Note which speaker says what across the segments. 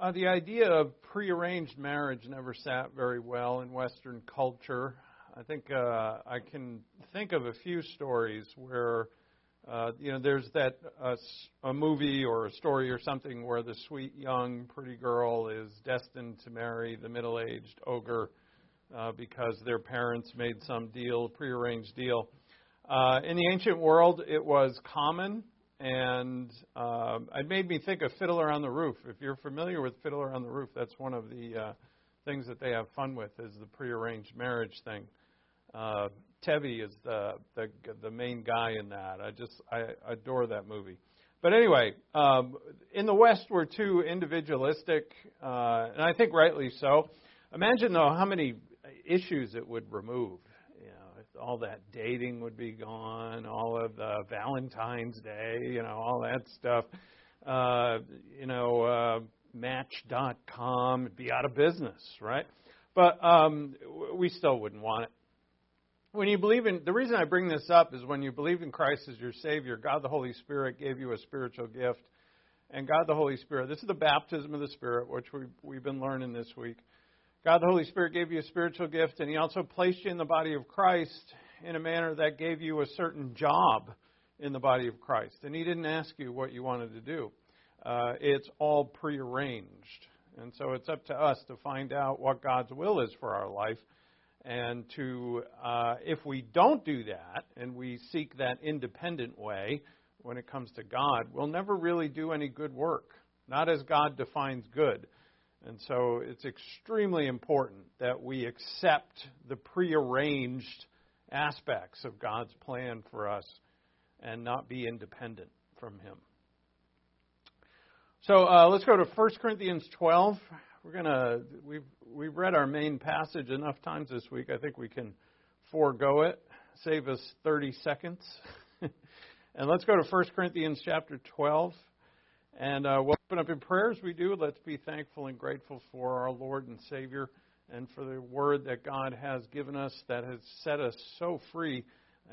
Speaker 1: Uh, the idea of prearranged marriage never sat very well in Western culture. I think uh, I can think of a few stories where, uh, you know, there's that uh, a movie or a story or something where the sweet young pretty girl is destined to marry the middle-aged ogre uh, because their parents made some deal, prearranged deal. Uh, in the ancient world, it was common and um, it made me think of Fiddler on the Roof. If you're familiar with Fiddler on the Roof, that's one of the uh, things that they have fun with is the prearranged marriage thing. Uh, Tevye is the, the the main guy in that. I just I adore that movie. But anyway, um, in the West we're too individualistic, uh, and I think rightly so. Imagine though how many issues it would remove all that dating would be gone, all of the Valentine's Day, you know, all that stuff. Uh, you know, uh, Match.com would be out of business, right? But um, we still wouldn't want it. When you believe in, the reason I bring this up is when you believe in Christ as your Savior, God the Holy Spirit gave you a spiritual gift. And God the Holy Spirit, this is the baptism of the Spirit, which we, we've been learning this week. God the Holy Spirit gave you a spiritual gift, and He also placed you in the body of Christ in a manner that gave you a certain job in the body of Christ. And He didn't ask you what you wanted to do, uh, it's all prearranged. And so it's up to us to find out what God's will is for our life. And to, uh, if we don't do that and we seek that independent way when it comes to God, we'll never really do any good work. Not as God defines good. And so it's extremely important that we accept the prearranged aspects of God's plan for us and not be independent from Him. So uh, let's go to 1 Corinthians 12. We're gonna we've we've read our main passage enough times this week. I think we can forego it, save us 30 seconds, and let's go to 1 Corinthians chapter 12. And uh, we'll open up in prayers. We do. Let's be thankful and grateful for our Lord and Savior and for the word that God has given us that has set us so free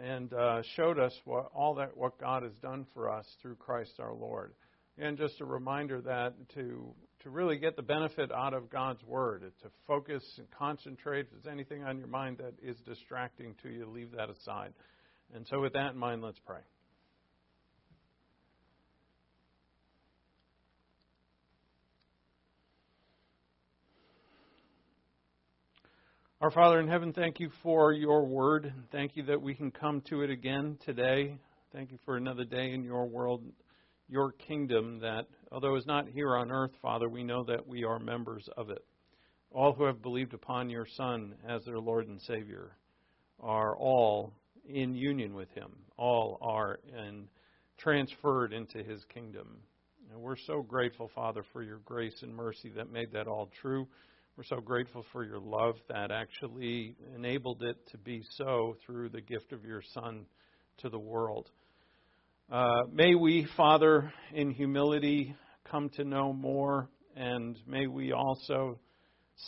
Speaker 1: and uh, showed us what, all that what God has done for us through Christ our Lord. And just a reminder that to to really get the benefit out of God's word, to focus and concentrate. If there's anything on your mind that is distracting to you, leave that aside. And so, with that in mind, let's pray. Our Father in heaven, thank you for your word. Thank you that we can come to it again today. Thank you for another day in your world, your kingdom, that although it's not here on earth, Father, we know that we are members of it. All who have believed upon your Son as their Lord and Savior are all in union with him. All are in, transferred into his kingdom. And we're so grateful, Father, for your grace and mercy that made that all true. We're so grateful for your love that actually enabled it to be so through the gift of your Son to the world. Uh, may we, Father, in humility, come to know more, and may we also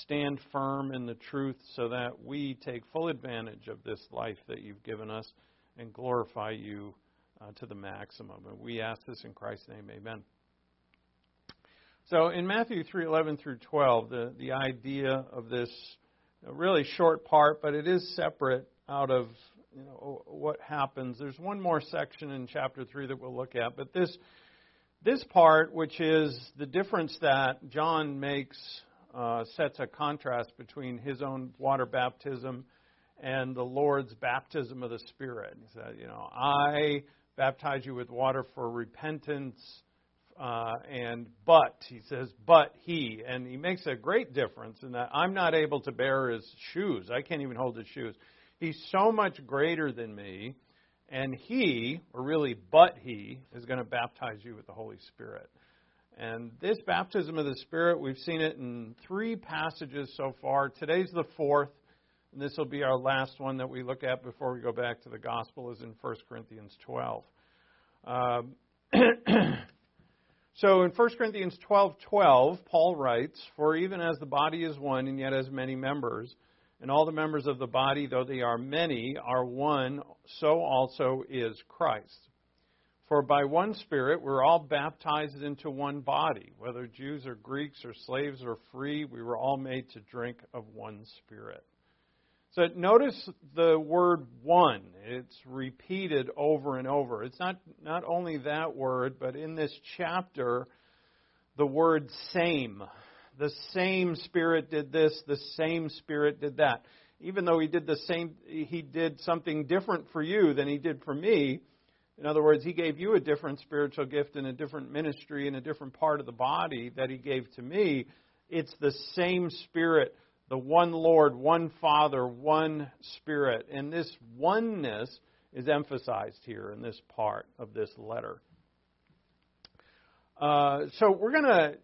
Speaker 1: stand firm in the truth so that we take full advantage of this life that you've given us and glorify you uh, to the maximum. And we ask this in Christ's name. Amen. So in Matthew 3:11 through 12, the the idea of this really short part, but it is separate out of you know what happens. There's one more section in chapter 3 that we'll look at, but this this part, which is the difference that John makes, uh, sets a contrast between his own water baptism and the Lord's baptism of the Spirit. He said, you know, I baptize you with water for repentance uh, and but he says but he and he makes a great difference in that i'm not able to bear his shoes. I can't even hold his shoes. He's so much greater than me and he or really but he is going to baptize you with the holy spirit. And this baptism of the spirit we've seen it in three passages so far. Today's the fourth and this will be our last one that we look at before we go back to the gospel is in 1 corinthians 12 um, So in 1 Corinthians 12:12, Paul writes, "For even as the body is one and yet has many members, and all the members of the body, though they are many, are one, so also is Christ. For by one Spirit we're all baptized into one body, whether Jews or Greeks or slaves or free, we were all made to drink of one Spirit. So notice the word one. It's repeated over and over. It's not, not only that word, but in this chapter, the word same. The same Spirit did this, the same Spirit did that. Even though he did the same, he did something different for you than he did for me in other words, He gave you a different spiritual gift and a different ministry and a different part of the body that He gave to me. It's the same Spirit, the one Lord, one Father, one Spirit. And this oneness is emphasized here in this part of this letter. Uh, so we're going to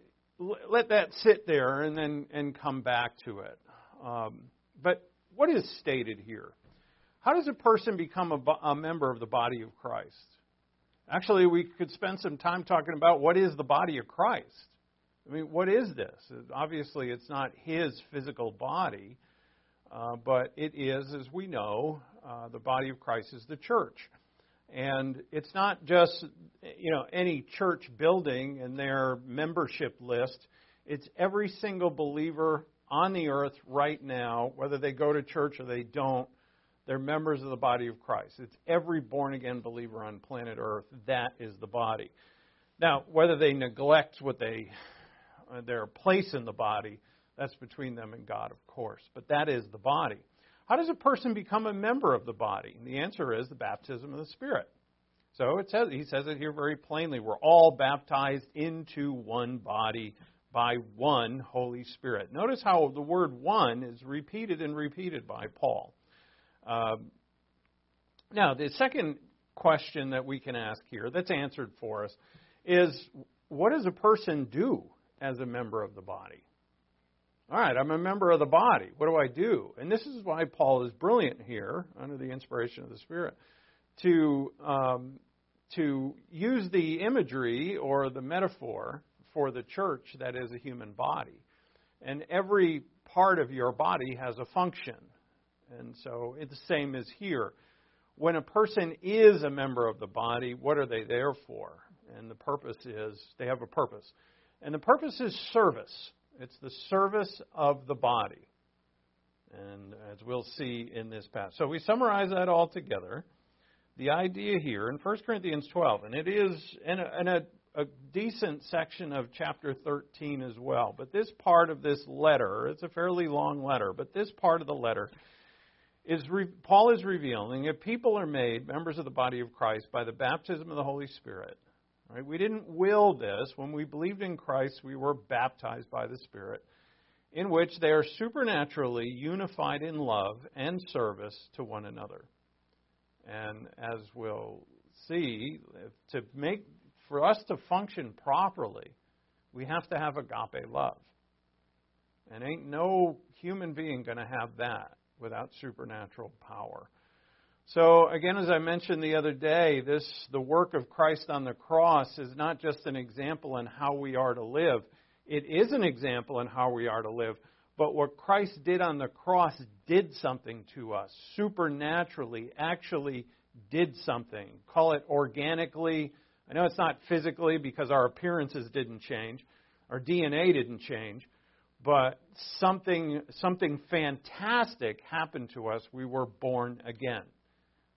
Speaker 1: let that sit there and then and come back to it. Um, but what is stated here? How does a person become a, a member of the body of Christ? Actually, we could spend some time talking about what is the body of Christ. I mean, what is this? Obviously, it's not his physical body, uh, but it is, as we know, uh, the body of Christ is the church. And it's not just you know any church building and their membership list. It's every single believer on the earth right now, whether they go to church or they don't, they're members of the body of Christ. It's every born again believer on planet Earth. That is the body. Now, whether they neglect what they their place in the body, that's between them and God, of course. But that is the body. How does a person become a member of the body? And the answer is the baptism of the Spirit. So it says he says it here very plainly. We're all baptized into one body by one Holy Spirit. Notice how the word one is repeated and repeated by Paul. Um, now, the second question that we can ask here that's answered for us is what does a person do as a member of the body? All right, I'm a member of the body. What do I do? And this is why Paul is brilliant here, under the inspiration of the Spirit, to um, to use the imagery or the metaphor for the church that is a human body. And every part of your body has a function. And so it's the same as here. When a person is a member of the body, what are they there for? And the purpose is they have a purpose. And the purpose is service. It's the service of the body. And as we'll see in this passage. So we summarize that all together. The idea here in 1 Corinthians 12, and it is in a, in a, a decent section of chapter 13 as well. But this part of this letter, it's a fairly long letter, but this part of the letter is Paul is revealing that people are made members of the body of Christ by the baptism of the Holy Spirit. Right? We didn't will this. When we believed in Christ, we were baptized by the Spirit, in which they are supernaturally unified in love and service to one another. And as we'll see, to make for us to function properly, we have to have agape love. And ain't no human being going to have that without supernatural power. So again, as I mentioned the other day, this the work of Christ on the cross is not just an example in how we are to live. It is an example in how we are to live. But what Christ did on the cross did something to us supernaturally, actually did something. Call it organically. I know it's not physically because our appearances didn't change, our DNA didn't change, but something something fantastic happened to us. We were born again.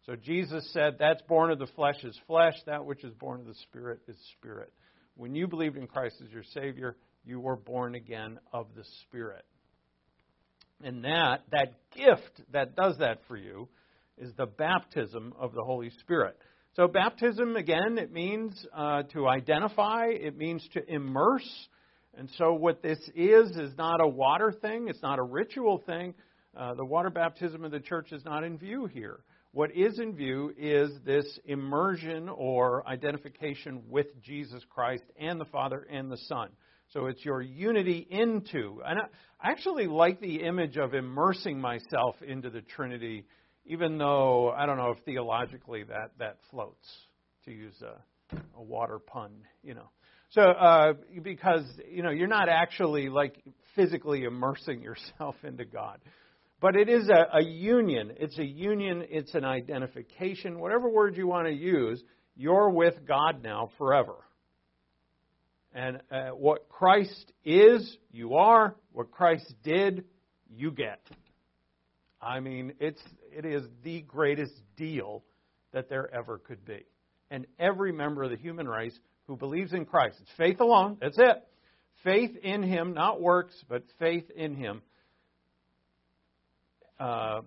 Speaker 1: So Jesus said, "That's born of the flesh is flesh; that which is born of the spirit is spirit." When you believed in Christ as your Savior, you were born again of the Spirit. And that that gift that does that for you is the baptism of the Holy Spirit. So baptism again, it means uh, to identify. It means to immerse. And so, what this is, is not a water thing, it's not a ritual thing. Uh, the water baptism of the church is not in view here. What is in view is this immersion or identification with Jesus Christ and the Father and the Son. So it's your unity into. And I actually like the image of immersing myself into the Trinity, even though I don't know if theologically that, that floats, to use a, a water pun, you know. So, uh, because, you know, you're not actually like physically immersing yourself into God. But it is a, a union. It's a union. It's an identification. Whatever word you want to use, you're with God now forever. And uh, what Christ is, you are. What Christ did, you get. I mean, it's it is the greatest deal that there ever could be. And every member of the human race who believes in Christ, it's faith alone, that's it. Faith in Him, not works, but faith in Him, uh,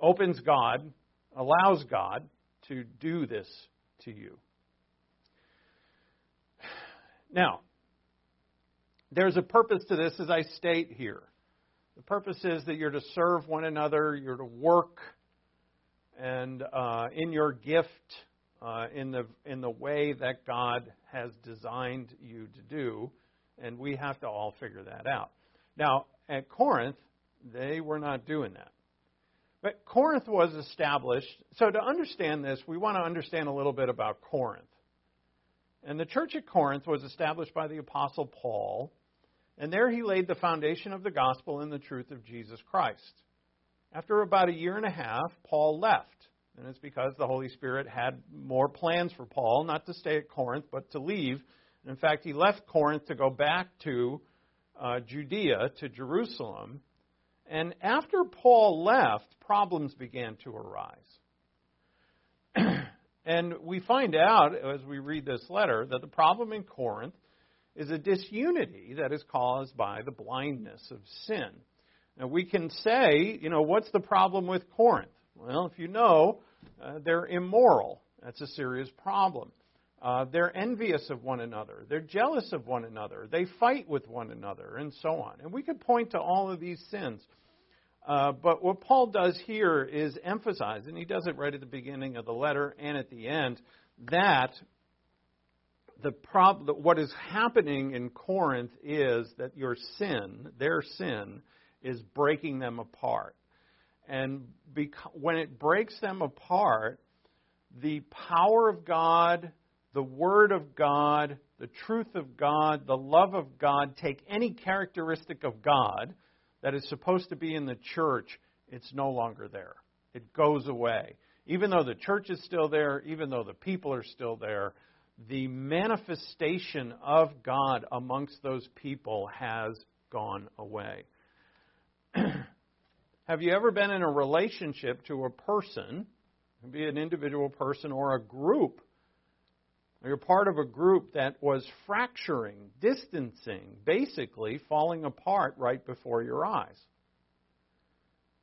Speaker 1: opens God, allows God to do this to you. Now, there's a purpose to this, as I state here. The purpose is that you're to serve one another, you're to work, and uh, in your gift, uh, in the in the way that God has designed you to do, and we have to all figure that out. Now, at Corinth, they were not doing that. But Corinth was established. So, to understand this, we want to understand a little bit about Corinth. And the church at Corinth was established by the Apostle Paul, and there he laid the foundation of the gospel and the truth of Jesus Christ. After about a year and a half, Paul left. And it's because the Holy Spirit had more plans for Paul, not to stay at Corinth, but to leave. And in fact, he left Corinth to go back to uh, Judea, to Jerusalem. And after Paul left, problems began to arise. and we find out, as we read this letter, that the problem in Corinth is a disunity that is caused by the blindness of sin. Now, we can say, you know, what's the problem with Corinth? Well, if you know, uh, they're immoral. That's a serious problem. Uh, they're envious of one another. They're jealous of one another. They fight with one another, and so on. And we could point to all of these sins. Uh, but what Paul does here is emphasize, and he does it right at the beginning of the letter and at the end, that the prob- what is happening in Corinth is that your sin, their sin, is breaking them apart. And when it breaks them apart, the power of God, the Word of God, the truth of God, the love of God take any characteristic of God that is supposed to be in the church, it's no longer there. It goes away. Even though the church is still there, even though the people are still there, the manifestation of God amongst those people has gone away. Have you ever been in a relationship to a person, be an individual person or a group? You're part of a group that was fracturing, distancing, basically falling apart right before your eyes.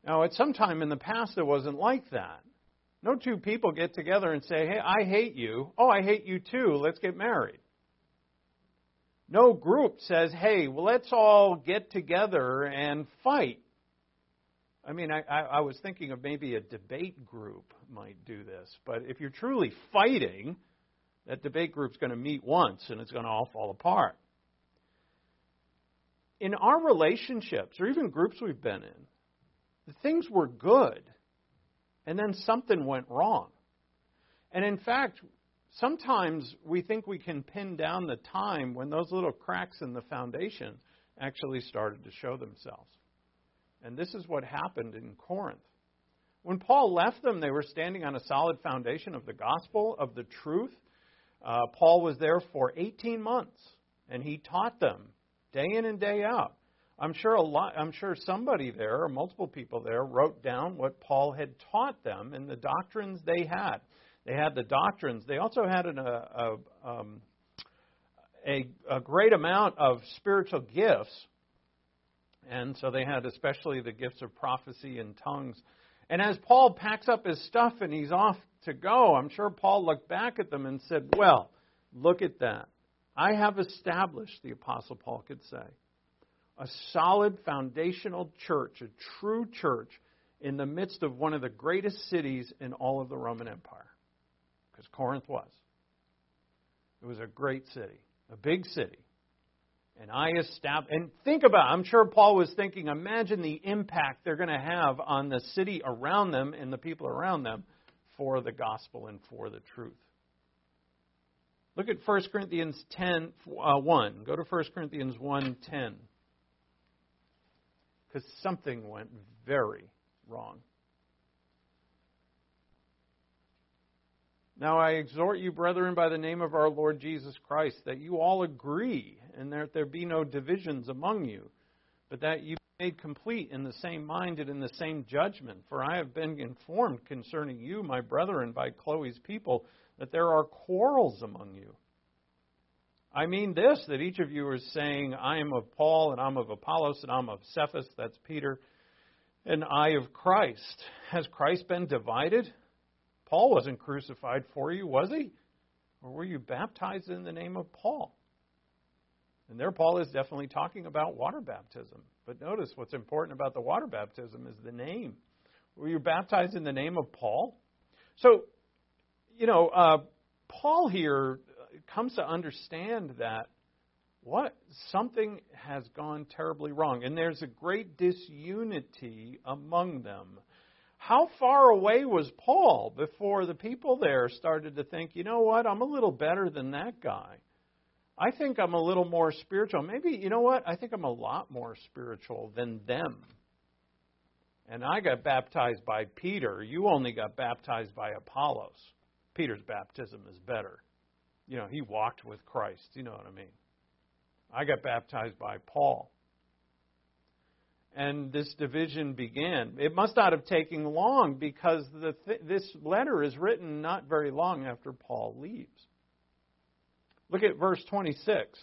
Speaker 1: Now, at some time in the past, it wasn't like that. No two people get together and say, Hey, I hate you. Oh, I hate you too. Let's get married. No group says, Hey, well, let's all get together and fight. I mean, I, I, I was thinking of maybe a debate group might do this, but if you're truly fighting, that debate group's going to meet once and it's going to all fall apart. In our relationships, or even groups we've been in, things were good and then something went wrong. And in fact, sometimes we think we can pin down the time when those little cracks in the foundation actually started to show themselves. And this is what happened in Corinth. When Paul left them, they were standing on a solid foundation of the gospel, of the truth. Uh, Paul was there for 18 months, and he taught them day in and day out. I'm sure a lot, I'm sure somebody there or multiple people there wrote down what Paul had taught them and the doctrines they had. They had the doctrines. They also had an, a, a, um, a, a great amount of spiritual gifts, and so they had especially the gifts of prophecy and tongues. And as Paul packs up his stuff and he's off to go, I'm sure Paul looked back at them and said, "Well, look at that. I have established," the apostle Paul could say a solid foundational church, a true church, in the midst of one of the greatest cities in all of the Roman Empire. Because Corinth was. It was a great city, a big city. And I established, and think about, I'm sure Paul was thinking, imagine the impact they're going to have on the city around them and the people around them for the gospel and for the truth. Look at 1 Corinthians 10, uh, 1. Go to 1 Corinthians 1 10 because something went very wrong. Now I exhort you, brethren, by the name of our Lord Jesus Christ, that you all agree, and that there be no divisions among you, but that you made complete in the same mind and in the same judgment. For I have been informed concerning you, my brethren, by Chloe's people, that there are quarrels among you. I mean this, that each of you is saying, I am of Paul, and I'm of Apollos, and I'm of Cephas, that's Peter, and I of Christ. Has Christ been divided? Paul wasn't crucified for you, was he? Or were you baptized in the name of Paul? And there, Paul is definitely talking about water baptism. But notice what's important about the water baptism is the name. Were you baptized in the name of Paul? So, you know, uh, Paul here comes to understand that what something has gone terribly wrong, and there's a great disunity among them. How far away was Paul before the people there started to think, you know what, I'm a little better than that guy? I think I'm a little more spiritual. Maybe, you know what, I think I'm a lot more spiritual than them. And I got baptized by Peter. You only got baptized by Apollos. Peter's baptism is better. You know, he walked with Christ. You know what I mean? I got baptized by Paul and this division began. It must not have taken long because th- this letter is written not very long after Paul leaves. Look at verse 26.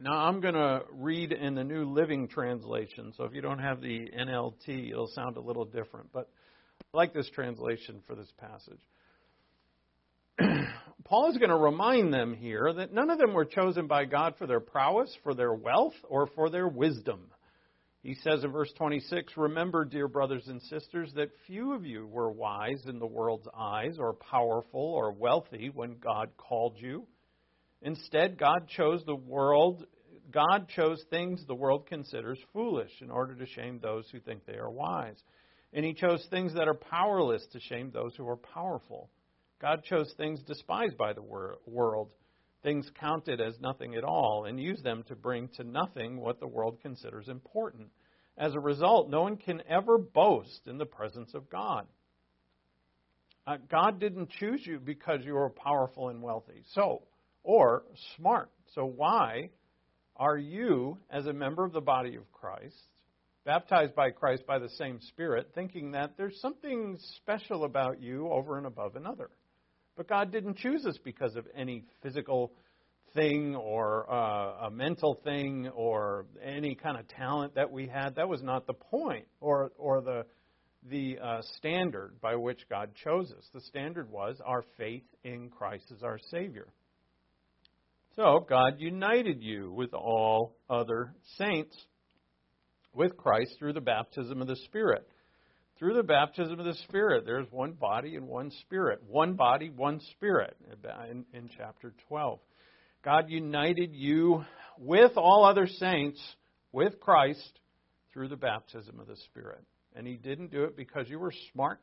Speaker 1: Now, I'm going to read in the New Living Translation, so if you don't have the NLT, it'll sound a little different. But I like this translation for this passage. Paul is going to remind them here that none of them were chosen by God for their prowess, for their wealth, or for their wisdom he says in verse 26 Remember, dear brothers and sisters, that few of you were wise in the world's eyes, or powerful, or wealthy when God called you. Instead, God chose the world. God chose things the world considers foolish in order to shame those who think they are wise. And he chose things that are powerless to shame those who are powerful. God chose things despised by the world things counted as nothing at all and used them to bring to nothing what the world considers important. As a result, no one can ever boast in the presence of God. Uh, God didn't choose you because you were powerful and wealthy, so or smart. So why are you, as a member of the body of Christ, baptized by Christ by the same Spirit, thinking that there's something special about you over and above another? But God didn't choose us because of any physical thing or uh, a mental thing or any kind of talent that we had. That was not the point or, or the, the uh, standard by which God chose us. The standard was our faith in Christ as our Savior. So God united you with all other saints with Christ through the baptism of the Spirit through the baptism of the Spirit. There's one body and one Spirit. One body, one Spirit in, in chapter 12. God united you with all other saints, with Christ, through the baptism of the Spirit. And He didn't do it because you were smart.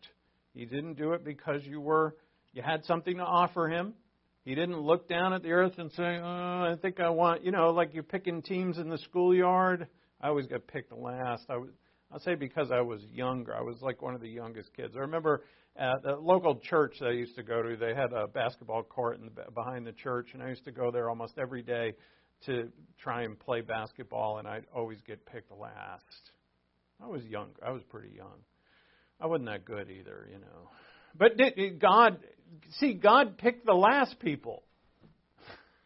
Speaker 1: He didn't do it because you were you had something to offer Him. He didn't look down at the earth and say, "Oh, I think I want," you know, like you're picking teams in the schoolyard. I always got picked last. I was I'll say because I was younger. I was like one of the youngest kids. I remember at the local church that I used to go to, they had a basketball court in the, behind the church, and I used to go there almost every day to try and play basketball, and I'd always get picked last. I was young. I was pretty young. I wasn't that good either, you know. But God, see, God picked the last people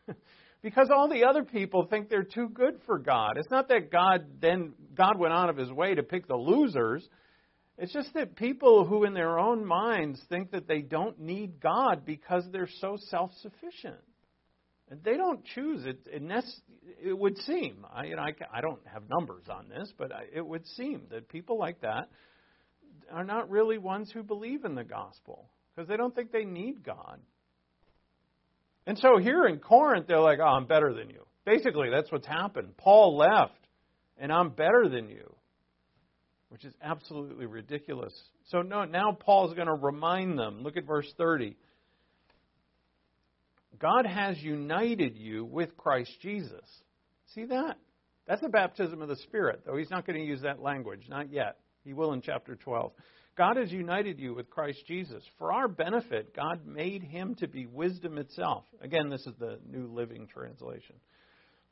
Speaker 1: because all the other people think they're too good for God. It's not that God then God went out of his way to pick the losers. It's just that people who in their own minds think that they don't need God because they're so self-sufficient. And they don't choose it. That's, it would seem. I, you know, I, I don't have numbers on this, but I, it would seem that people like that are not really ones who believe in the gospel because they don't think they need God. And so here in Corinth, they're like, oh, I'm better than you. Basically, that's what's happened. Paul left, and I'm better than you, which is absolutely ridiculous. So no, now Paul's going to remind them. Look at verse 30. God has united you with Christ Jesus. See that? That's the baptism of the Spirit, though he's not going to use that language, not yet. He will in chapter 12. God has united you with Christ Jesus. For our benefit, God made him to be wisdom itself. Again, this is the New Living Translation.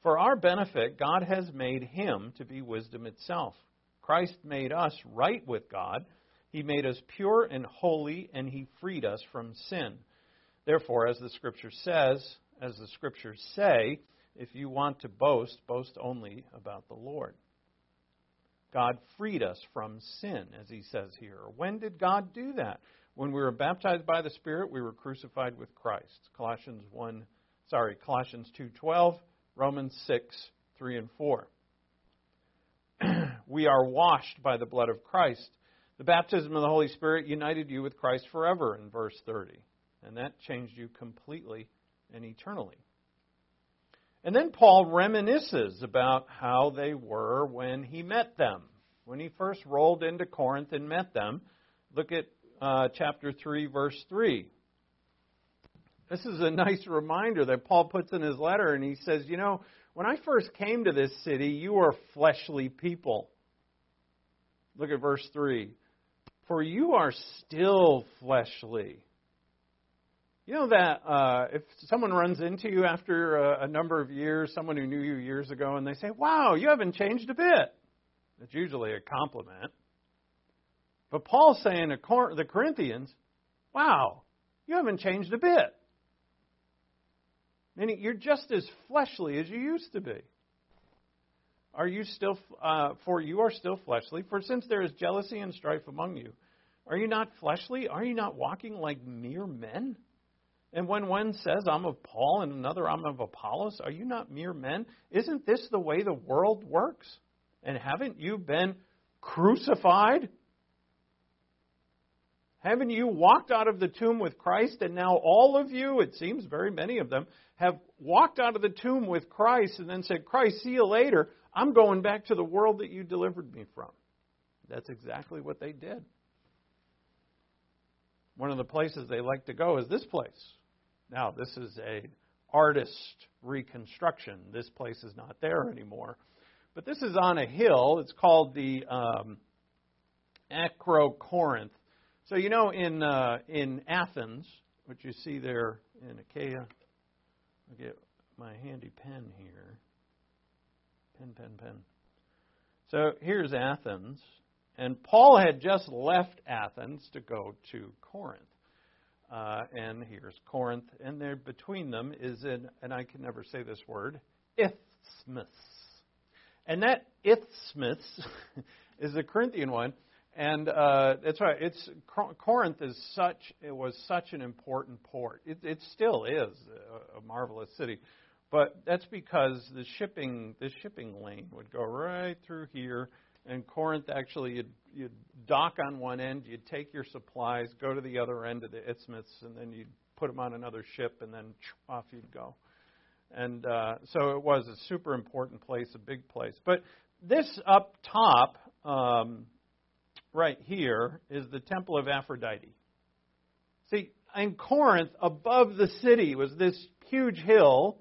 Speaker 1: For our benefit, God has made him to be wisdom itself. Christ made us right with God. He made us pure and holy, and he freed us from sin. Therefore, as the scripture says, as the scriptures say, if you want to boast, boast only about the Lord. God freed us from sin, as he says here. When did God do that? When we were baptized by the Spirit, we were crucified with Christ. Colossians 1, sorry, Colossians 2:12, Romans 6, 3 and 4. we are washed by the blood of Christ. The baptism of the Holy Spirit united you with Christ forever in verse 30. And that changed you completely and eternally. And then Paul reminisces about how they were when he met them. When he first rolled into Corinth and met them, look at uh, chapter 3, verse 3. This is a nice reminder that Paul puts in his letter, and he says, You know, when I first came to this city, you were fleshly people. Look at verse 3. For you are still fleshly. You know that uh, if someone runs into you after a, a number of years, someone who knew you years ago, and they say, Wow, you haven't changed a bit. It's usually a compliment. But Paul's saying to the Corinthians, Wow, you haven't changed a bit. Meaning you're just as fleshly as you used to be. Are you still, uh, for you are still fleshly? For since there is jealousy and strife among you, are you not fleshly? Are you not walking like mere men? And when one says, I'm of Paul, and another, I'm of Apollos, are you not mere men? Isn't this the way the world works? And haven't you been crucified? Haven't you walked out of the tomb with Christ? And now all of you, it seems very many of them, have walked out of the tomb with Christ and then said, Christ, see you later. I'm going back to the world that you delivered me from. That's exactly what they did. One of the places they like to go is this place. Now, this is a artist reconstruction. This place is not there anymore. But this is on a hill. It's called the um, Acrocorinth. So you know in uh, in Athens, what you see there in Achaia. I'll get my handy pen here. Pen, pen, pen. So here's Athens, and Paul had just left Athens to go to Corinth. Uh, and here's Corinth, and there between them is an, and I can never say this word, isthmus. And that isthmus is a Corinthian one, and uh, that's right. It's Corinth is such it was such an important port. It, it still is a, a marvelous city, but that's because the shipping the shipping lane would go right through here and Corinth, actually, you'd, you'd dock on one end, you'd take your supplies, go to the other end of the isthmus, and then you'd put them on another ship, and then off you'd go. And uh, so it was a super important place, a big place. But this up top, um, right here, is the Temple of Aphrodite. See, in Corinth, above the city was this huge hill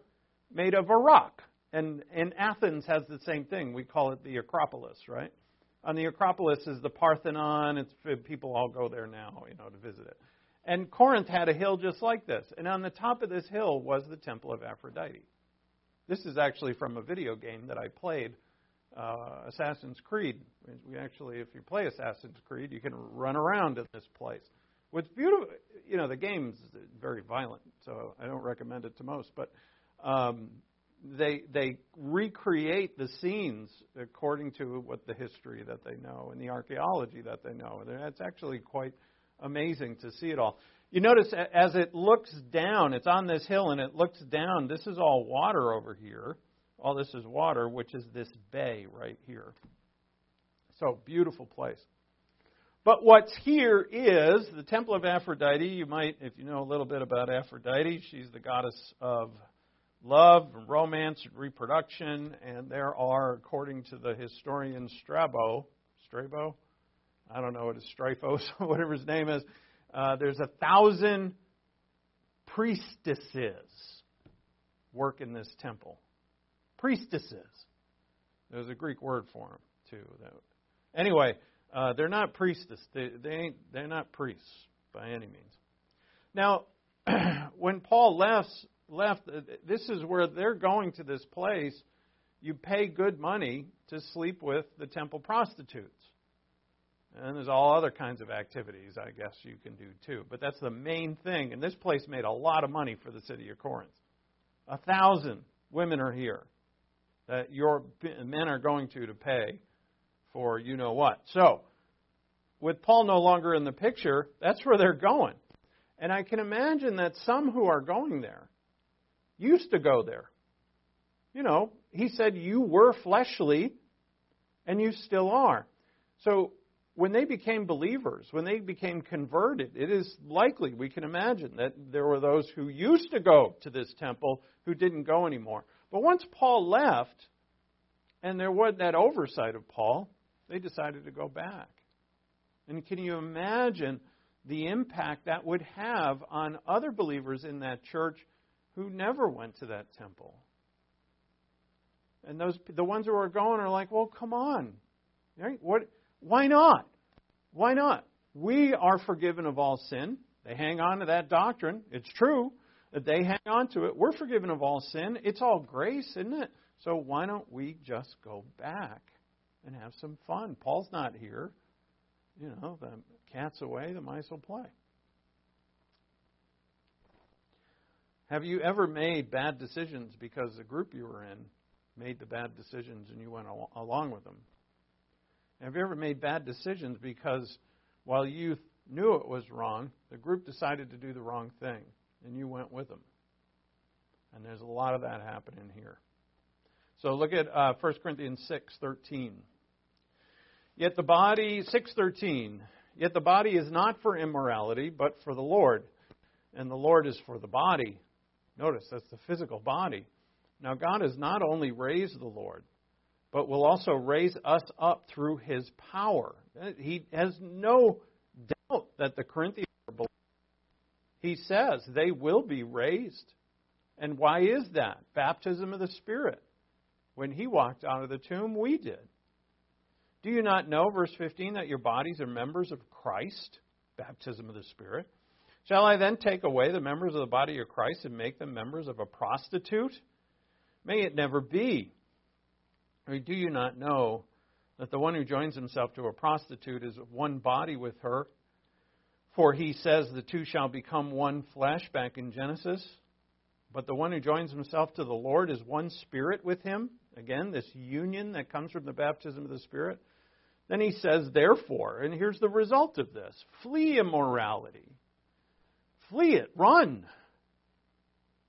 Speaker 1: made of a rock. And, and Athens has the same thing. We call it the Acropolis, right? On the Acropolis is the Parthenon. It's people all go there now, you know, to visit it. And Corinth had a hill just like this. And on the top of this hill was the Temple of Aphrodite. This is actually from a video game that I played, uh, Assassin's Creed. We actually, if you play Assassin's Creed, you can run around in this place. What's beautiful, you know, the game's very violent, so I don't recommend it to most. But um, they they recreate the scenes according to what the history that they know and the archaeology that they know. And it's actually quite amazing to see it all. You notice as it looks down, it's on this hill and it looks down. This is all water over here. All this is water, which is this bay right here. So beautiful place. But what's here is the Temple of Aphrodite. You might, if you know a little bit about Aphrodite, she's the goddess of love, romance, reproduction, and there are, according to the historian Strabo, Strabo, I don't know what his Strifos, whatever his name is, uh, there's a thousand priestesses work in this temple. Priestesses. There's a Greek word for them too. Anyway, Uh, they're not priestess. They, they ain't, they're not priests by any means. Now, when Paul left, left, uh, this is where they're going to this place. You pay good money to sleep with the temple prostitutes. And there's all other kinds of activities, I guess, you can do too. But that's the main thing. And this place made a lot of money for the city of Corinth. A thousand women are here that your men are going to to pay for you know what. So, with Paul no longer in the picture, that's where they're going. And I can imagine that some who are going there used to go there. You know, he said you were fleshly and you still are. So when they became believers, when they became converted, it is likely, we can imagine, that there were those who used to go to this temple who didn't go anymore. But once Paul left, and there wasn't that oversight of Paul, they decided to go back. And can you imagine the impact that would have on other believers in that church who never went to that temple? And those the ones who are going are like, well, come on, right? What? Why not? Why not? We are forgiven of all sin. They hang on to that doctrine. It's true that they hang on to it. We're forgiven of all sin. It's all grace, isn't it? So why don't we just go back and have some fun? Paul's not here. You know, the cat's away, the mice will play. Have you ever made bad decisions because the group you were in made the bad decisions and you went along with them? Have you ever made bad decisions because while you knew it was wrong, the group decided to do the wrong thing and you went with them? And there's a lot of that happening here. So look at uh, 1 Corinthians 6:13. Yet the body 6:13. Yet the body is not for immorality, but for the Lord, and the Lord is for the body. Notice that's the physical body. Now God has not only raised the Lord, but will also raise us up through his power. He has no doubt that the Corinthians are believers. He says they will be raised. And why is that? Baptism of the Spirit. When he walked out of the tomb, we did. Do you not know, verse 15, that your bodies are members of Christ? Baptism of the Spirit. Shall I then take away the members of the body of Christ and make them members of a prostitute? May it never be. Or do you not know that the one who joins himself to a prostitute is one body with her? For he says the two shall become one flesh back in Genesis. But the one who joins himself to the Lord is one spirit with him. Again, this union that comes from the baptism of the Spirit. Then he says, therefore, and here's the result of this flee immorality. Flee it, run.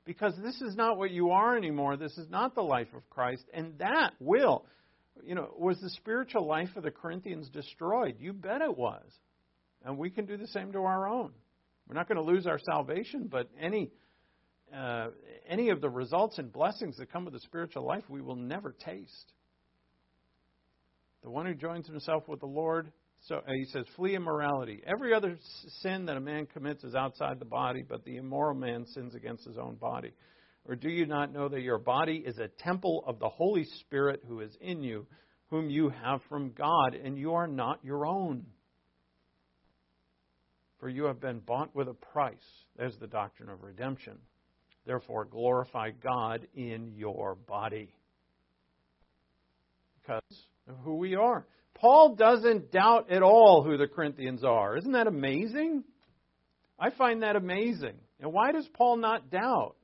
Speaker 1: Because this is not what you are anymore. This is not the life of Christ. And that will, you know, was the spiritual life of the Corinthians destroyed? You bet it was. And we can do the same to our own. We're not going to lose our salvation, but any. Uh, any of the results and blessings that come with the spiritual life, we will never taste. The one who joins himself with the Lord so he says, flee immorality. Every other sin that a man commits is outside the body, but the immoral man sins against his own body. Or do you not know that your body is a temple of the Holy Spirit who is in you, whom you have from God, and you are not your own? For you have been bought with a price. There's the doctrine of redemption. Therefore, glorify God in your body. Because of who we are. Paul doesn't doubt at all who the Corinthians are. Isn't that amazing? I find that amazing. And why does Paul not doubt?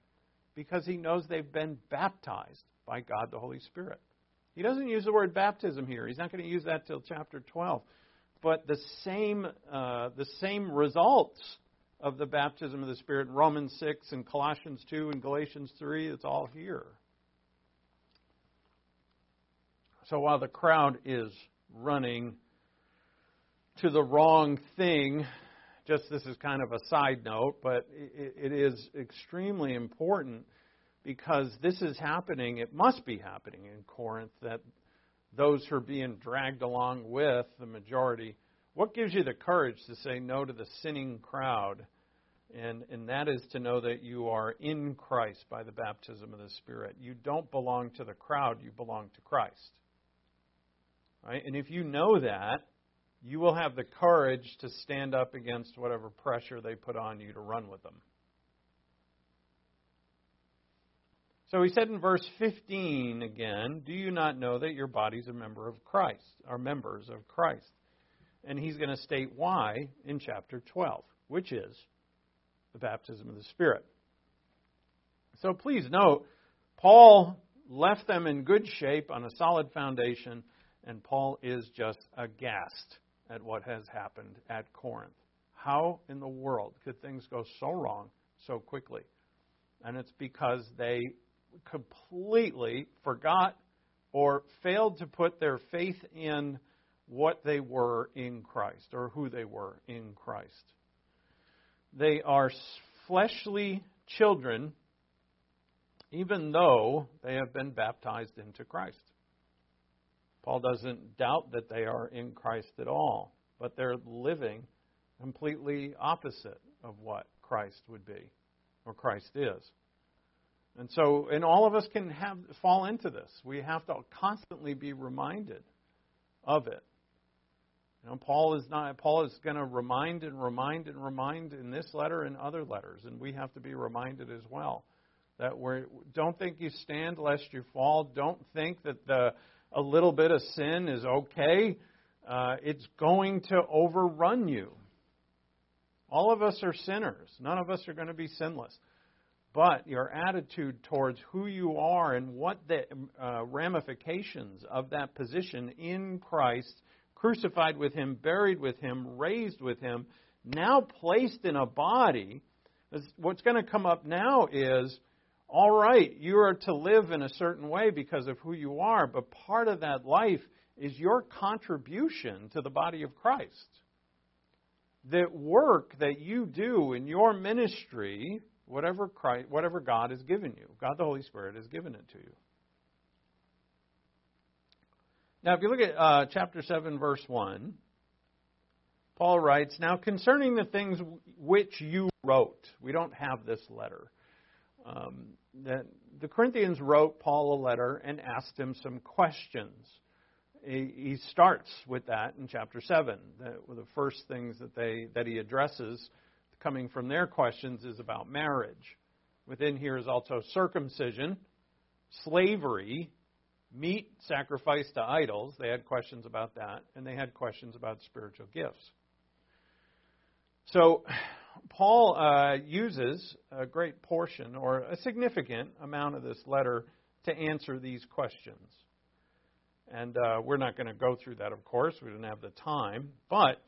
Speaker 1: Because he knows they've been baptized by God the Holy Spirit. He doesn't use the word baptism here. He's not going to use that till chapter 12. But the same, uh, the same results of the baptism of the Spirit in Romans 6 and Colossians 2 and Galatians 3, it's all here. So while the crowd is running to the wrong thing. Just this is kind of a side note, but it, it is extremely important because this is happening, it must be happening in Corinth that those who are being dragged along with the majority. What gives you the courage to say no to the sinning crowd? And, and that is to know that you are in Christ by the baptism of the Spirit. You don't belong to the crowd, you belong to Christ. Right? And if you know that, you will have the courage to stand up against whatever pressure they put on you to run with them. So he said in verse 15 again, Do you not know that your body's a member of Christ, are members of Christ? And he's going to state why in chapter 12, which is the baptism of the Spirit. So please note, Paul left them in good shape on a solid foundation, and Paul is just aghast at what has happened at Corinth. How in the world could things go so wrong so quickly? And it's because they completely forgot or failed to put their faith in what they were in Christ or who they were in Christ. They are fleshly children, even though they have been baptized into Christ. Paul doesn't doubt that they are in Christ at all, but they're living completely opposite of what Christ would be or Christ is. And so, and all of us can have fall into this. We have to constantly be reminded of it. You know, Paul is not. Paul is going to remind and remind and remind in this letter and other letters, and we have to be reminded as well that we don't think you stand lest you fall. Don't think that the a little bit of sin is okay. Uh, it's going to overrun you. All of us are sinners. None of us are going to be sinless but your attitude towards who you are and what the uh, ramifications of that position in Christ, crucified with Him, buried with Him, raised with Him, now placed in a body, what's going to come up now is all right, you are to live in a certain way because of who you are, but part of that life is your contribution to the body of Christ. The work that you do in your ministry whatever Christ, whatever God has given you. God the Holy Spirit has given it to you. Now, if you look at uh, chapter 7, verse 1, Paul writes, Now concerning the things which you wrote, we don't have this letter. Um, that the Corinthians wrote Paul a letter and asked him some questions. He, starts with that in chapter 7. The, the first things that, they, that he addresses coming from their questions is about marriage. Within here is also circumcision, slavery, meat sacrificed to idols. They had questions about that, and they had questions about spiritual gifts. So, Paul uh, uses a great portion or a significant amount of this letter to answer these questions. And uh, we're not going to go through that, of course. We didn't have the time. But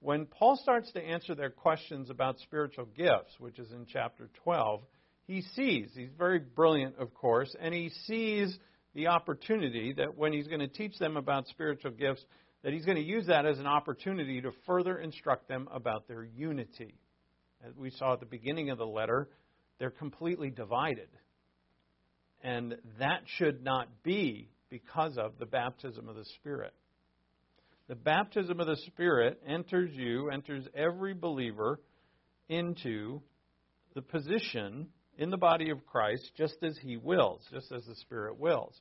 Speaker 1: when Paul starts to answer their questions about spiritual gifts, which is in chapter 12, he sees, he's very brilliant, of course, and he sees the opportunity that when he's going to teach them about spiritual gifts, that he's going to use that as an opportunity to further instruct them about their unity. As we saw at the beginning of the letter, they're completely divided. And that should not be because of the baptism of the Spirit. The baptism of the Spirit enters you, enters every believer into the position in the body of Christ just as He wills, just as the Spirit wills.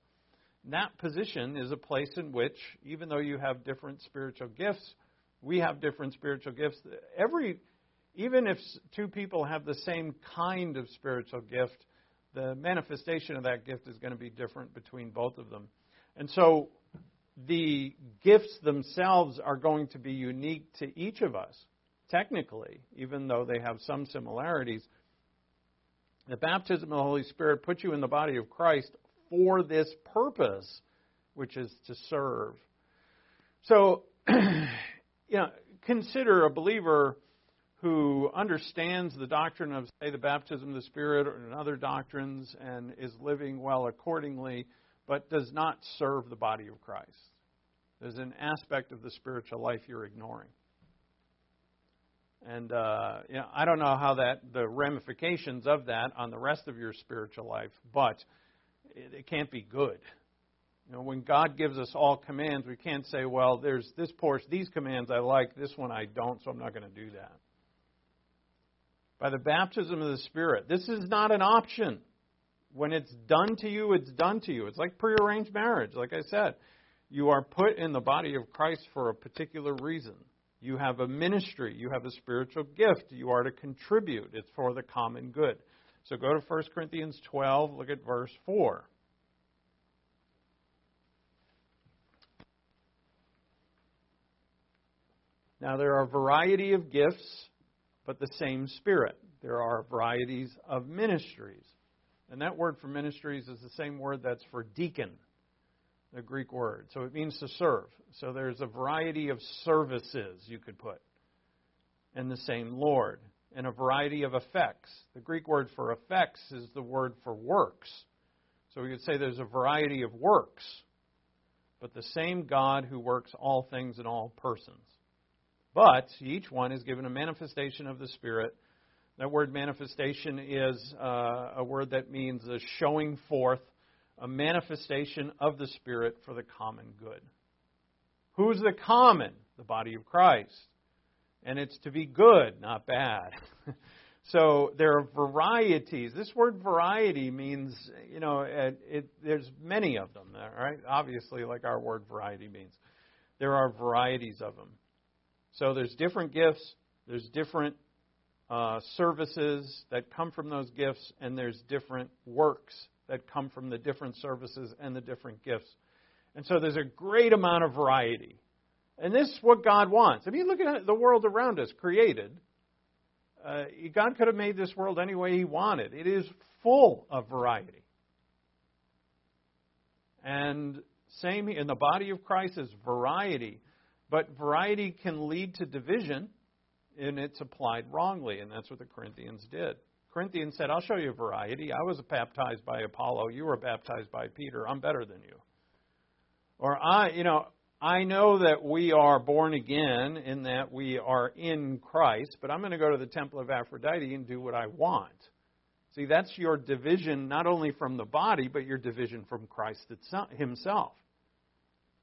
Speaker 1: And that position is a place in which, even though you have different spiritual gifts, we have different spiritual gifts. Every, even if two people have the same kind of spiritual gift, the manifestation of that gift is going to be different between both of them. And so the gifts themselves are going to be unique to each of us, technically, even though they have some similarities. The baptism of the Holy Spirit puts you in the body of Christ for this purpose, which is to serve. So, you know, consider a believer who understands the doctrine of, say, the baptism of the Spirit or other doctrines and is living well accordingly but does not serve the body of Christ. There's an aspect of the spiritual life you're ignoring. And uh, you know, I don't know how that the ramifications of that on the rest of your spiritual life, but it, it can't be good. You know, when God gives us all commands, we can't say, "Well, there's this portion, these commands I like, this one I don't, so I'm not going to do that." By the baptism of the Spirit, this is not an option. When it's done to you, it's done to you. It's like prearranged marriage, like I said. You are put in the body of Christ for a particular reason. You have a ministry. You have a spiritual gift. You are to contribute. It's for the common good. So go to 1 Corinthians 12, look at verse 4. Now, there are a variety of gifts, but the same Spirit. There are varieties of ministries. And that word for ministries is the same word that's for deacon, the Greek word. So it means to serve. So there's a variety of services you could put in the same Lord, and a variety of effects. The Greek word for effects is the word for works. So we could say there's a variety of works, but the same God who works all things in all persons. But each one is given a manifestation of the Spirit. That word manifestation is uh, a word that means a showing forth, a manifestation of the Spirit for the common good. Who's the common? The body of Christ. And it's to be good, not bad. so there are varieties. This word variety means, you know, it, it, there's many of them, right? Obviously, like our word variety means. There are varieties of them. So there's different gifts, there's different uh, services that come from those gifts, and there's different works that come from the different services and the different gifts. And so there's a great amount of variety. And this is what God wants. I mean, look at the world around us created. Uh, God could have made this world any way He wanted. It is full of variety. And same in the body of Christ is variety. But variety can lead to division, and it's applied wrongly, and that's what the Corinthians did. Corinthians said, I'll show you variety. I was baptized by Apollos. You were baptized by Peter. I'm better than you. Or I, you know, I know that we are born again in that we are in Christ, but I'm going to go to the temple of Aphrodite and do what I want. See, that's your division not only from the body, but your division from Christ himself.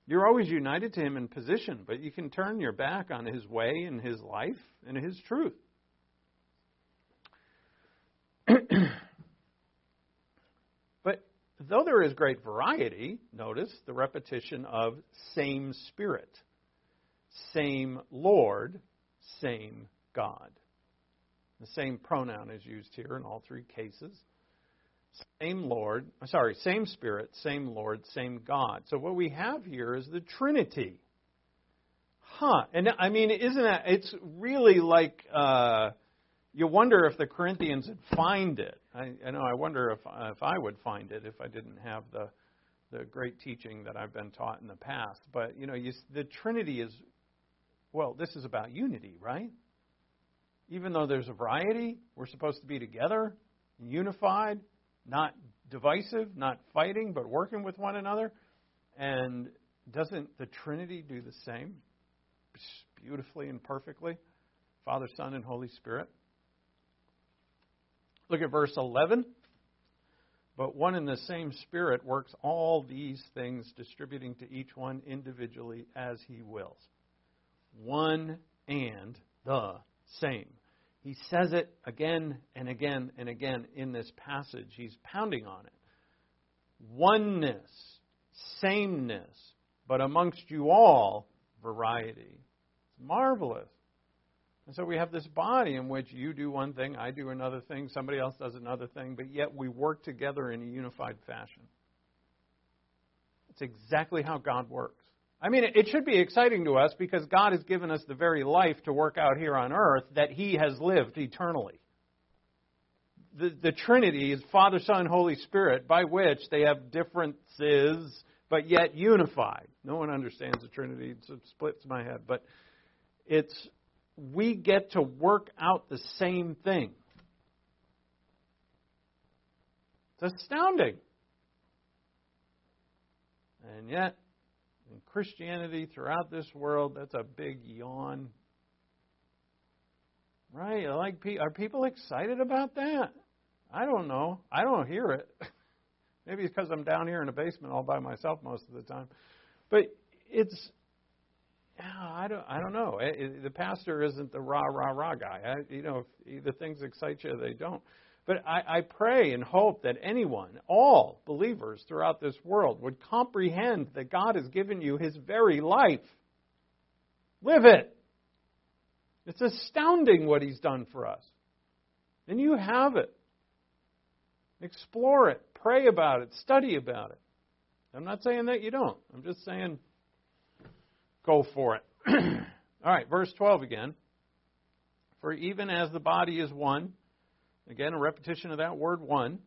Speaker 1: You're always united to Him in position, but you can turn your back on His way and His life and His truth. but though there is great variety, notice the repetition of same Spirit, same Lord, same God. The same pronoun is used here in all three cases. Same Lord, sorry, same Spirit, same Lord, same God. So what we have here is the Trinity. Huh. And I mean, isn't that, it's really like, uh, you wonder if the Corinthians would find it. I, I know, I wonder if, if I would find it if I didn't have the, the great teaching that I've been taught in the past. But, you know, you, the Trinity is, well, this is about unity, right? Even though there's a variety, we're supposed to be together, unified, not divisive, not fighting, but working with one another. And doesn't the Trinity do the same beautifully and perfectly? Father, Son, and Holy Spirit. Look at verse 11. But one and the same Spirit works all these things, distributing to each one individually as he wills. One and the same. He says it again and again and again in this passage. He's pounding on it. Oneness, sameness, but amongst you all, variety. It's marvelous. And so we have this body in which you do one thing, I do another thing, somebody else does another thing, but yet we work together in a unified fashion. It's exactly how God works. I mean, it should be exciting to us because God has given us the very life to work out here on earth that He has lived eternally. The, the Trinity is Father, Son, Holy Spirit, by which they have differences but yet unified. No one understands the Trinity, it splits my head. But it's, we get to work out the same thing. It's astounding. And yet, in Christianity throughout this world, that's a big yawn. Right? Like, are people excited about that? I don't know. I don't hear it. Maybe it's because I'm down here in a basement all by myself most of the time. But it's, I don't, I don't know. It, it, the pastor isn't the rah rah rah guy. I, you know, if the things excite you, they don't. But I, I pray and hope that anyone, all believers throughout this world, would comprehend that God has given you His very life. Live it. It's astounding what He's done for us. And you have it. Explore it. Pray about it. Study about it. I'm not saying that you don't. I'm just saying go for it. All right, verse 12 again. For even as the body is one, again, a repetition of that word one,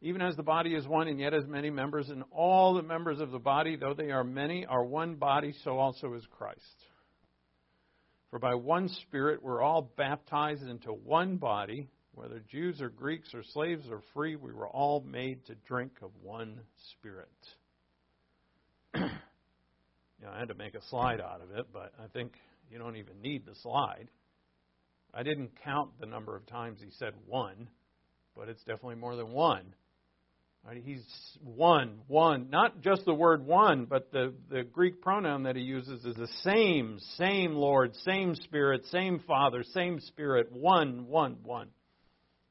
Speaker 1: even as the body is one and yet as many members, and all the members of the body, though they are many, are one body, so also is Christ. For by one Spirit we're all baptized into one body, whether Jews or Greeks or slaves or free, we were all made to drink of one Spirit. you know, I had to make a slide out of it, but I think you don't even need the slide. I didn't count the number of times he said one, but it's definitely more than one. He's one, one, not just the word one, but the, the Greek pronoun that he uses is the same, same Lord, same Spirit, same Father, same Spirit, one, one, one.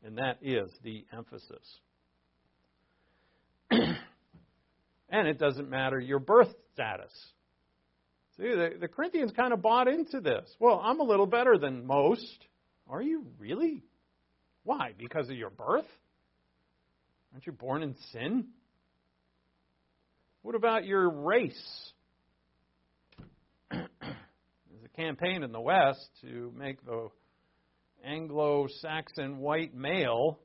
Speaker 1: And that is the emphasis. and it doesn't matter your birth status. See, the, the Corinthians kind of bought into this. Well, I'm a little better than most. Are you really? Why? Because of your birth? Aren't you born in sin? What about your race? There's a campaign in the West to make the Anglo Saxon white male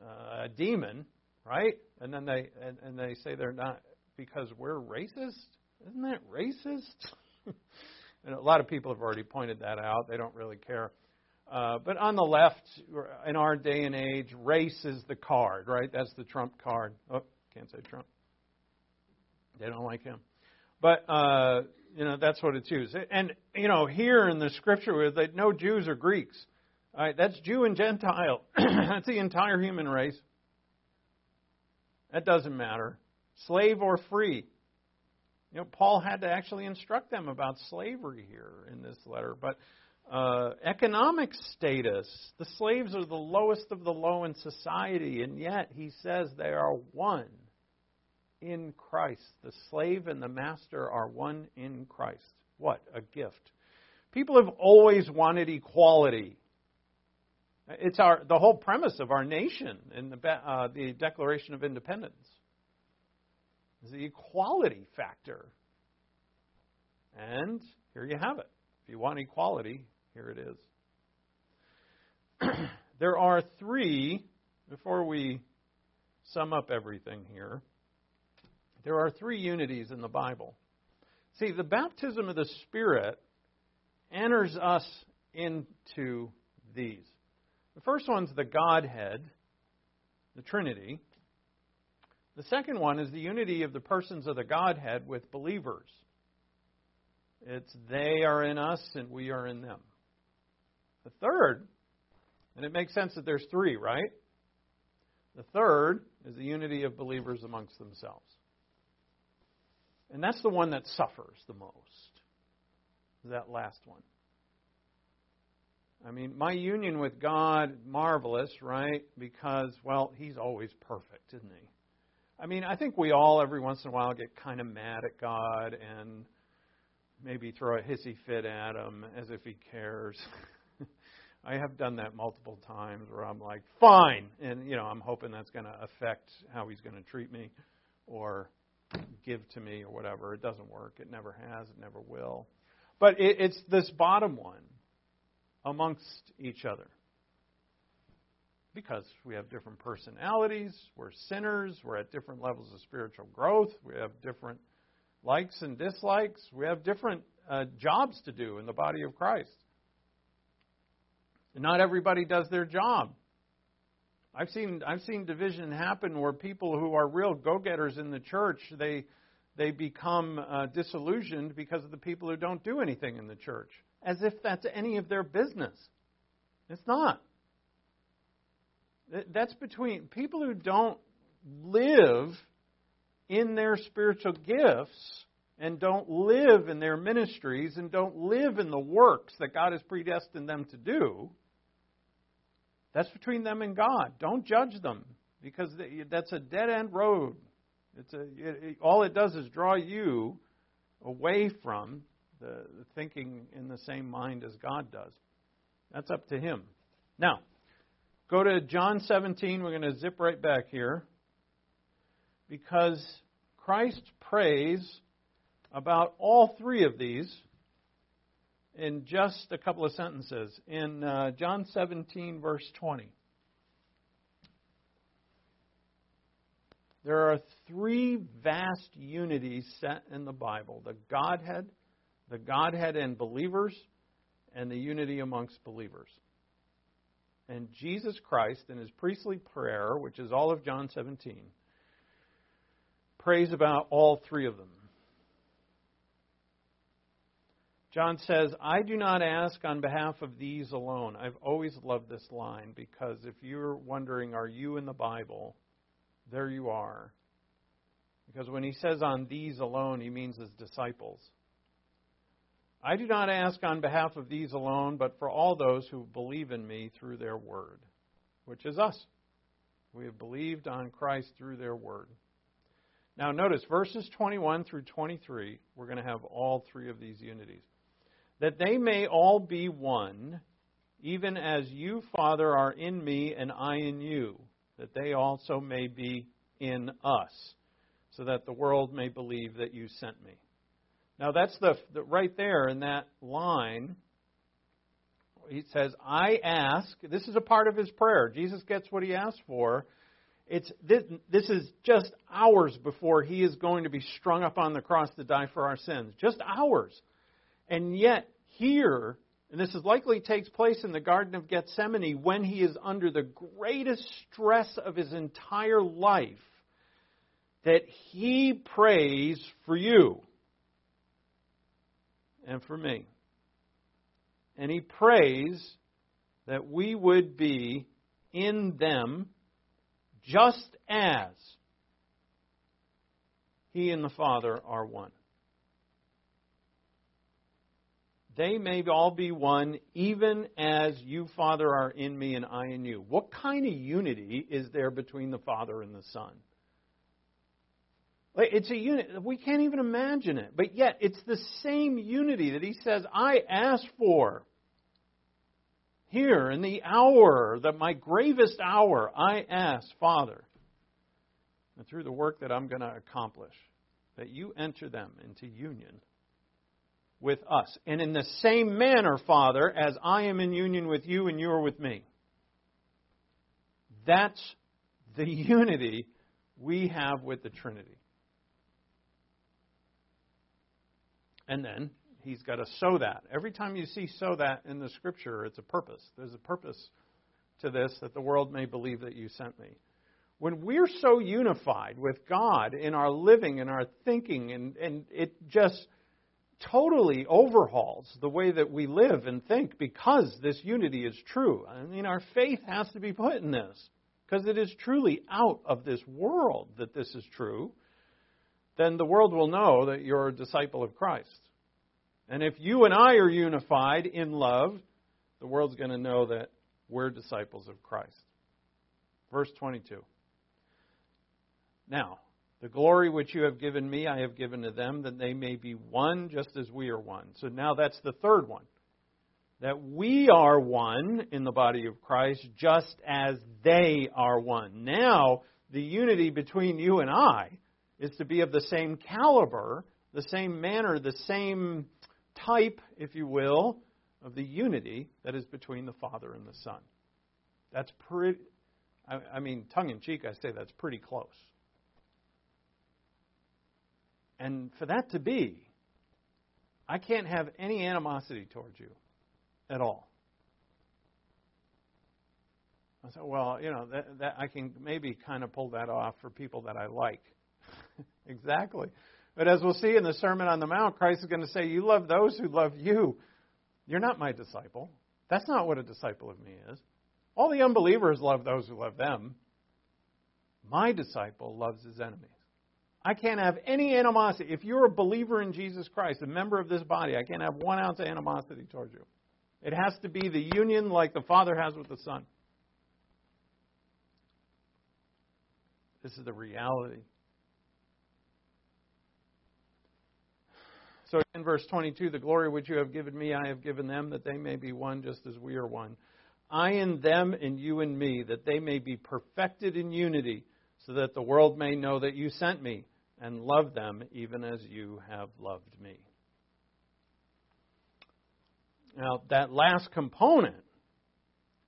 Speaker 1: uh, a demon, right? And then they and, and they say they're not because we're racist. Isn't that racist? and a lot of people have already pointed that out. They don't really care. Uh, but on the left, in our day and age, race is the card, right? That's the Trump card. Oh, can't say Trump. They don't like him. But, uh, you know, that's what it's used. And, you know, here in the scripture, that no Jews or Greeks. All right, that's Jew and Gentile. that's the entire human race. That doesn't matter. Slave or free. You know, Paul had to actually instruct them about slavery here in this letter. But uh, economic status, the slaves are the lowest of the low in society, and yet he says they are one in Christ. The slave and the master are one in Christ. What a gift. People have always wanted equality. It's our the whole premise of our nation in the uh, the Declaration of Independence is the equality factor. And here you have it. If you want equality, here it is. there are three, before we sum up everything here, there are three unities in the Bible. See, the baptism of the Spirit enters us into these. The first one's the Godhead, the Trinity. The second one is the unity of the persons of the Godhead with believers. It's they are in us and we are in them. The third, and it makes sense that there's three, right? The third is the unity of believers amongst themselves. And that's the one that suffers the most. That last one. I mean, my union with God, marvelous, right? Because, well, He's always perfect, isn't He? I mean, I think we all, every once in a while, get kind of mad at God and maybe throw a hissy fit at Him as if He cares. I have done that multiple times where I'm like, fine. And, you know, I'm hoping that's going to affect how He's going to treat me or give to me or whatever. It doesn't work. It never has. It never will. But it, it's this bottom one amongst each other. Because we have different personalities, we're sinners, we're at different levels of spiritual growth, we have different likes and dislikes, we have different uh, jobs to do in the body of Christ. Not everybody does their job. I've seen I've seen division happen where people who are real go-getters in the church they they become uh, disillusioned because of the people who don't do anything in the church as if that's any of their business. It's not. That's between people who don't live in their spiritual gifts and don't live in their ministries and don't live in the works that God has predestined them to do. That's between them and God. Don't judge them because that's a dead end road. It's a, it, all it does is draw you away from the, the thinking in the same mind as God does. That's up to Him. Now, go to John 17. We're going to zip right back here because Christ prays about all three of these in just a couple of sentences. In uh, John 17, verse 20. There are three vast unities set in the Bible the Godhead, the Godhead in believers, and the unity amongst believers. And Jesus Christ, in his priestly prayer, which is all of John 17, prays about all three of them. John says, I do not ask on behalf of these alone. I've always loved this line because if you're wondering, are you in the Bible? There you are. Because when he says on these alone, he means his disciples. I do not ask on behalf of these alone, but for all those who believe in me through their word, which is us. We have believed on Christ through their word. Now, notice verses 21 through 23, we're going to have all three of these unities. That they may all be one, even as you, Father, are in me and I in you, that they also may be in us, so that the world may believe that you sent me. Now that's the, the right there in that line. He says, "I ask." This is a part of his prayer. Jesus gets what he asked for. It's this, this is just hours before he is going to be strung up on the cross to die for our sins. Just hours. And yet here, and this is likely takes place in the Garden of Gethsemane when he is under the greatest stress of his entire life, that he prays for you and for me. And he prays that we would be in them just as he and the Father are one. They may all be one, even as you, Father, are in me and I in you. What kind of unity is there between the Father and the Son? It's a unit. We can't even imagine it. But yet, it's the same unity that he says, I ask for. Here, in the hour, that my gravest hour, I ask, Father, and through the work that I'm going to accomplish, that you enter them into union with us. And in the same manner, Father, as I am in union with you and you are with me. That's the unity we have with the Trinity. And then he's got to so that. Every time you see so that in the scripture, it's a purpose. There's a purpose to this that the world may believe that you sent me. When we're so unified with God in our living and our thinking, and, and it just totally overhauls the way that we live and think because this unity is true. I mean, our faith has to be put in this because it is truly out of this world that this is true. Then the world will know that you're a disciple of Christ. And if you and I are unified in love, the world's going to know that we're disciples of Christ. Verse 22. Now, the glory which you have given me, I have given to them, that they may be one just as we are one. So now that's the third one. That we are one in the body of Christ just as they are one. Now, the unity between you and I is to be of the same caliber, the same manner, the same type, if you will, of the unity that is between the Father and the Son. That's pretty, I, I mean, tongue in cheek, I say that's pretty close. And for that to be, I can't have any animosity towards you at all. I said, well, you know, that, that I can maybe kind of pull that off for people that I like. exactly. But as we'll see in the Sermon on the Mount, Christ is going to say, You love those who love you. You're not my disciple. That's not what a disciple of me is. All the unbelievers love those who love them. My disciple loves his enemies. I can't have any animosity. If you're a believer in Jesus Christ, a member of this body, I can't have one ounce of animosity towards you. It has to be the union like the Father has with the Son. This is the reality. So in verse 22, the glory which you have given me, I have given them, that they may be one just as we are one. I in them, and you and me, that they may be perfected in unity, so that the world may know that you sent me and love them even as you have loved me. Now, that last component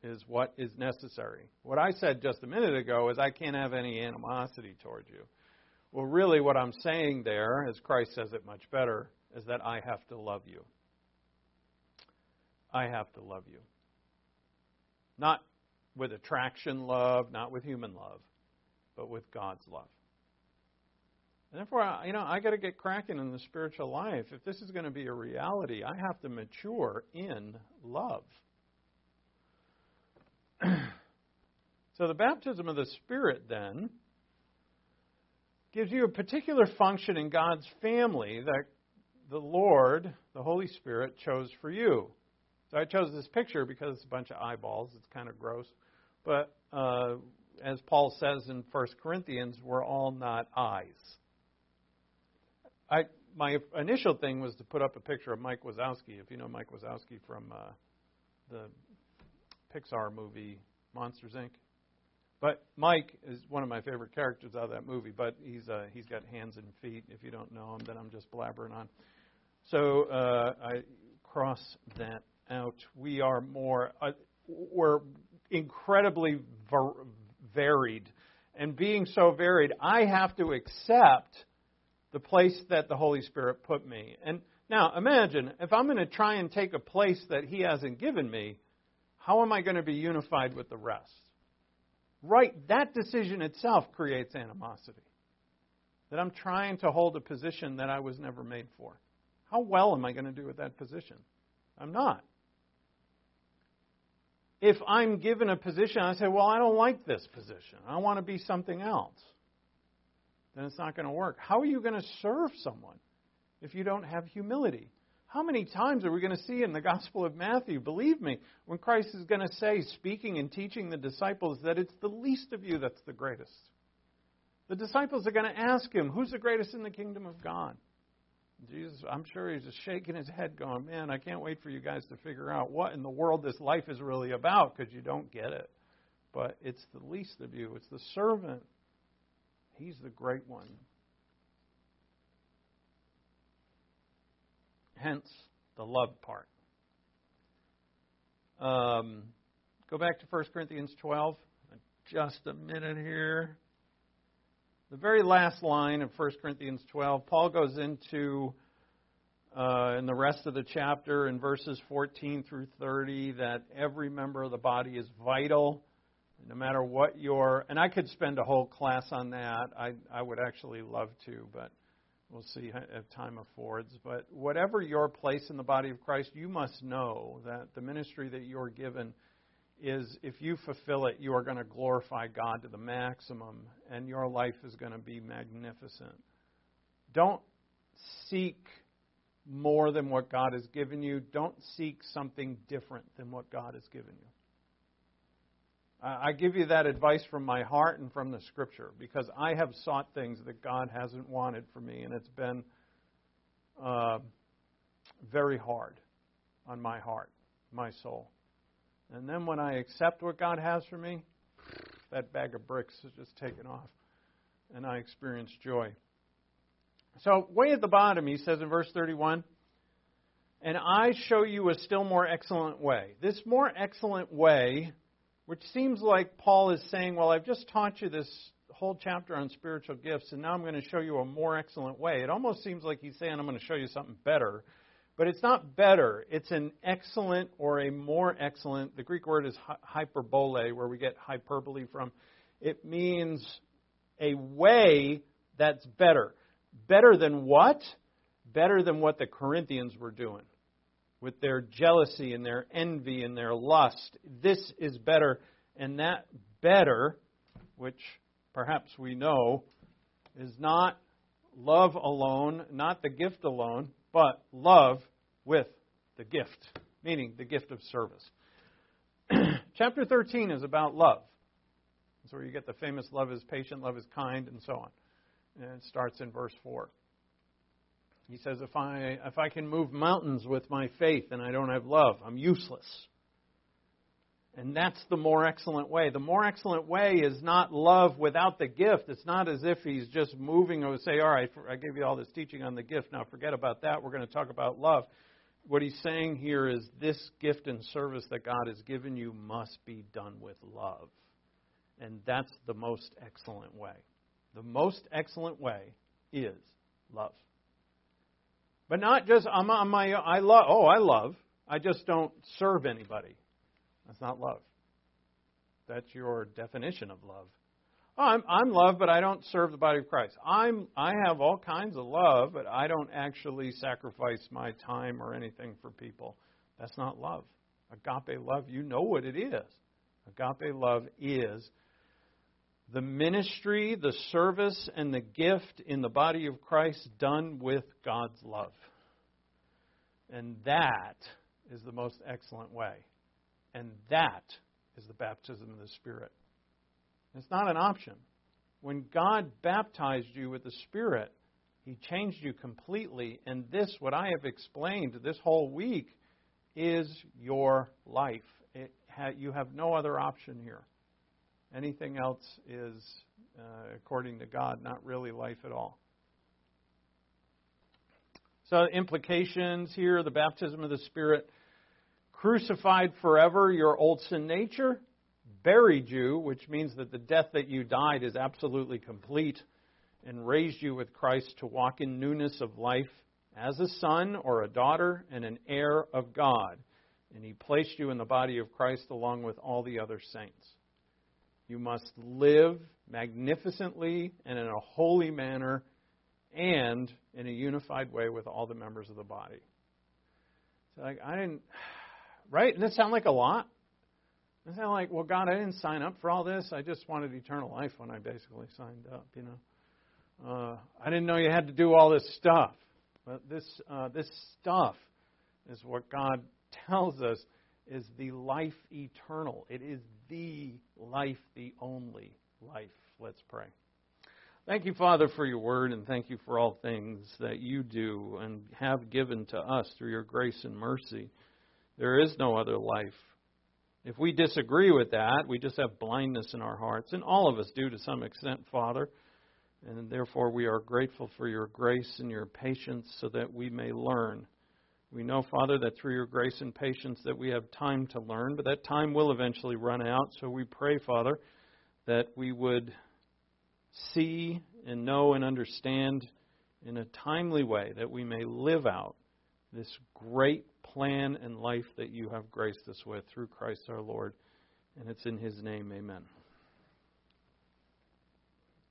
Speaker 1: is what is necessary. What I said just a minute ago is I can't have any animosity towards you. Well, really, what I'm saying there, as Christ says it much better, is that I have to love you. I have to love you. Not with attraction love, not with human love, but with God's love. And therefore, you know, I got to get cracking in the spiritual life. If this is going to be a reality, I have to mature in love. so the baptism of the Spirit then gives you a particular function in God's family that the Lord, the Holy Spirit, chose for you. So I chose this picture because it's a bunch of eyeballs. It's kind of gross. But uh, as Paul says in 1 Corinthians, we're all not eyes. I my initial thing was to put up a picture of Mike Wazowski. If you know Mike Wazowski from uh, the Pixar movie Monsters Inc. But Mike is one of my favorite characters out of that movie. But he's uh, he's got hands and feet. If you don't know him, then I'm just blabbering on. So uh, I cross that out. We are more. Uh, we're incredibly var- varied, and being so varied, I have to accept the place that the Holy Spirit put me. And now imagine if I'm going to try and take a place that He hasn't given me, how am I going to be unified with the rest? Right, that decision itself creates animosity. That I'm trying to hold a position that I was never made for. How well am I going to do with that position? I'm not. If I'm given a position, I say, well, I don't like this position. I want to be something else then it's not going to work. How are you going to serve someone if you don't have humility? How many times are we going to see in the Gospel of Matthew, believe me, when Christ is going to say, speaking and teaching the disciples, that it's the least of you that's the greatest? The disciples are going to ask him, Who's the greatest in the kingdom of God? Jesus, I'm sure he's just shaking his head, going, Man, I can't wait for you guys to figure out what in the world this life is really about because you don't get it. But it's the least of you, it's the servant He's the great one. Hence the love part. Um, go back to 1 Corinthians 12. Just a minute here. The very last line of 1 Corinthians 12, Paul goes into, uh, in the rest of the chapter, in verses 14 through 30, that every member of the body is vital no matter what your and I could spend a whole class on that. I I would actually love to, but we'll see if time affords. But whatever your place in the body of Christ, you must know that the ministry that you're given is if you fulfill it, you are going to glorify God to the maximum, and your life is going to be magnificent. Don't seek more than what God has given you. Don't seek something different than what God has given you. I give you that advice from my heart and from the Scripture because I have sought things that God hasn't wanted for me, and it's been uh, very hard on my heart, my soul. And then when I accept what God has for me, that bag of bricks is just taken off, and I experience joy. So, way at the bottom, he says in verse 31 And I show you a still more excellent way. This more excellent way which seems like Paul is saying, Well, I've just taught you this whole chapter on spiritual gifts, and now I'm going to show you a more excellent way. It almost seems like he's saying, I'm going to show you something better. But it's not better. It's an excellent or a more excellent. The Greek word is hyperbole, where we get hyperbole from. It means a way that's better. Better than what? Better than what the Corinthians were doing with their jealousy and their envy and their lust. This is better, and that better, which perhaps we know, is not love alone, not the gift alone, but love with the gift, meaning the gift of service. Chapter 13 is about love. That's where you get the famous love is patient, love is kind, and so on. And it starts in verse 4. He says, if I, if I can move mountains with my faith and I don't have love, I'm useless. And that's the more excellent way. The more excellent way is not love without the gift. It's not as if he's just moving or say, all right, I gave you all this teaching on the gift. Now forget about that. We're going to talk about love. What he's saying here is this gift and service that God has given you must be done with love. And that's the most excellent way. The most excellent way is love. But not just I'm on my I love oh I love. I just don't serve anybody. That's not love. That's your definition of love. Oh, I'm I'm love, but I don't serve the body of Christ. I'm I have all kinds of love, but I don't actually sacrifice my time or anything for people. That's not love. Agape love, you know what it is. Agape love is the ministry, the service, and the gift in the body of Christ done with God's love. And that is the most excellent way. And that is the baptism of the Spirit. It's not an option. When God baptized you with the Spirit, He changed you completely. And this, what I have explained this whole week, is your life. Ha- you have no other option here. Anything else is, uh, according to God, not really life at all. So, implications here the baptism of the Spirit crucified forever your old sin nature, buried you, which means that the death that you died is absolutely complete, and raised you with Christ to walk in newness of life as a son or a daughter and an heir of God. And he placed you in the body of Christ along with all the other saints. You must live magnificently and in a holy manner and in a unified way with all the members of the body. So like I didn't right? Doesn't that sound like a lot? Doesn't sound like, well, God, I didn't sign up for all this. I just wanted eternal life when I basically signed up, you know. Uh, I didn't know you had to do all this stuff. But this uh, this stuff is what God tells us is the life eternal. It is the life, the only life. Let's pray. Thank you, Father, for your word, and thank you for all things that you do and have given to us through your grace and mercy. There is no other life. If we disagree with that, we just have blindness in our hearts, and all of us do to some extent, Father. And therefore, we are grateful for your grace and your patience so that we may learn we know, Father, that through your grace and patience that we have time to learn, but that time will eventually run out. So we pray, Father, that we would see and know and understand in a timely way that we may live out this great plan and life that you have graced us with through Christ our Lord. And it's in his name, amen.